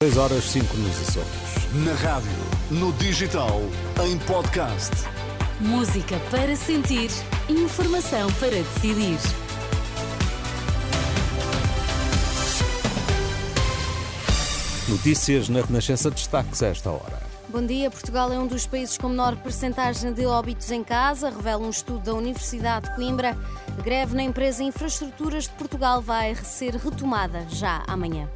6 horas 5 nos Açores. Na rádio, no digital, em podcast. Música para sentir, informação para decidir. Notícias na Renascença destaques a esta hora. Bom dia. Portugal é um dos países com menor percentagem de óbitos em casa, revela um estudo da Universidade de Coimbra. A greve na empresa Infraestruturas de Portugal vai ser retomada já amanhã.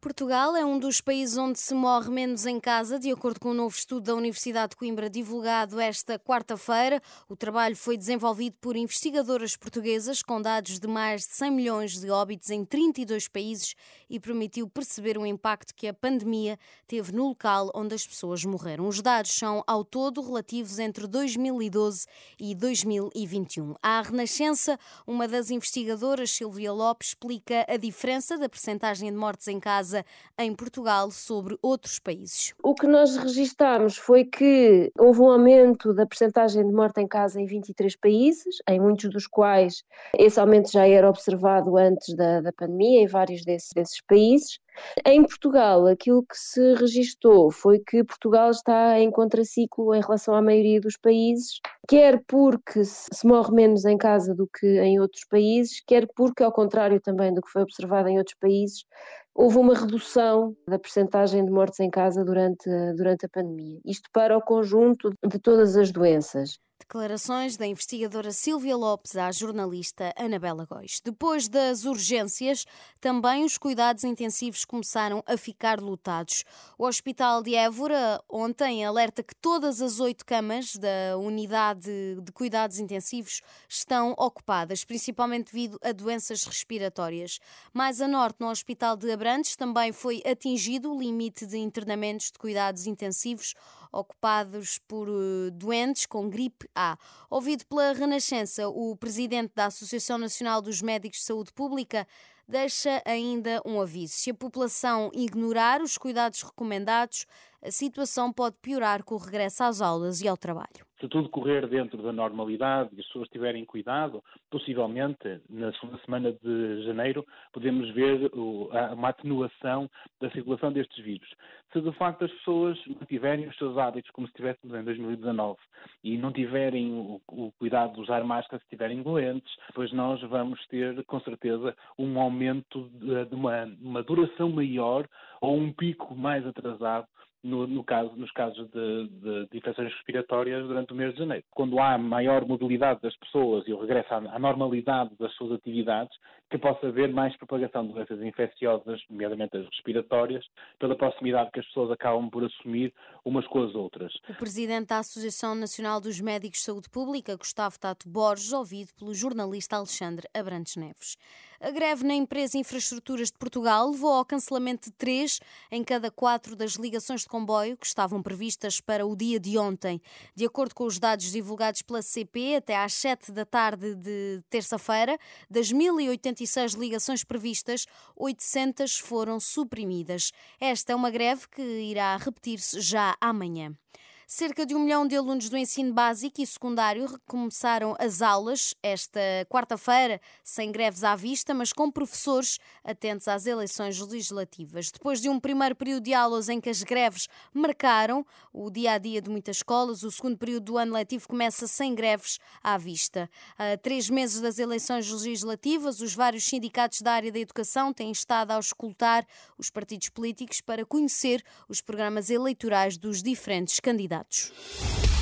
Portugal é um dos países onde se morre menos em casa, de acordo com um novo estudo da Universidade de Coimbra divulgado esta quarta-feira. O trabalho foi desenvolvido por investigadoras portuguesas com dados de mais de 100 milhões de óbitos em 32 países e permitiu perceber o impacto que a pandemia teve no local onde as pessoas morreram. Os dados são ao todo relativos entre 2012 e 2021. A Renascença, uma das investigadoras, Silvia Lopes, explica a diferença da percentagem de mortes em casa casa em Portugal sobre outros países. O que nós registámos foi que houve um aumento da percentagem de morte em casa em 23 países, em muitos dos quais esse aumento já era observado antes da, da pandemia, em vários desses, desses países. Em Portugal, aquilo que se registou foi que Portugal está em contraciclo em relação à maioria dos países, quer porque se morre menos em casa do que em outros países, quer porque, ao contrário também do que foi observado em outros países, houve uma redução da percentagem de mortes em casa durante, durante a pandemia. Isto para o conjunto de todas as doenças. Declarações da investigadora Silvia Lopes à jornalista Anabela Góis. Depois das urgências, também os cuidados intensivos começaram a ficar lotados. O Hospital de Évora ontem alerta que todas as oito camas da unidade de cuidados intensivos estão ocupadas, principalmente devido a doenças respiratórias. Mais a norte, no Hospital de Abrantes, também foi atingido o limite de internamentos de cuidados intensivos ocupados por uh, doentes com gripe A. Ouvido pela Renascença, o presidente da Associação Nacional dos Médicos de Saúde Pública deixa ainda um aviso. Se a população ignorar os cuidados recomendados, a situação pode piorar com o regresso às aulas e ao trabalho se tudo correr dentro da normalidade e as pessoas tiverem cuidado, possivelmente na segunda semana de janeiro podemos ver uma atenuação da circulação destes vírus. Se de facto as pessoas mantiverem os seus hábitos como se estivéssemos em 2019 e não tiverem o, cuidado de usar máscara se estiverem doentes, depois nós vamos ter com certeza um aumento de, de uma, uma duração maior ou um pico mais atrasado no, no caso, nos casos de, de, de, infecções respiratórias durante o mês de janeiro. Quando há maior mobilidade das pessoas e o regresso à, à normalidade das suas atividades, que possa haver mais propagação de doenças infecciosas, nomeadamente as respiratórias, pela proximidade que as pessoas acabam por assumir umas com as outras. O presidente da Associação Nacional dos Médicos de Saúde Pública, Gustavo Tato Borges, ouvido pelo jornalista Alexandre Abrantes Neves. A greve na empresa Infraestruturas de Portugal levou ao cancelamento de três em cada quatro das ligações de comboio que estavam previstas para o dia de ontem. De acordo com os dados divulgados pela CP, até às 7 da tarde de terça-feira, das 1086 ligações previstas, 800 foram suprimidas. Esta é uma greve que irá repetir-se já amanhã. Cerca de um milhão de alunos do ensino básico e secundário recomeçaram as aulas esta quarta-feira, sem greves à vista, mas com professores atentos às eleições legislativas. Depois de um primeiro período de aulas em que as greves marcaram o dia a dia de muitas escolas, o segundo período do ano letivo começa sem greves à vista. A três meses das eleições legislativas, os vários sindicatos da área da educação têm estado a escutar os partidos políticos para conhecer os programas eleitorais dos diferentes candidatos dados.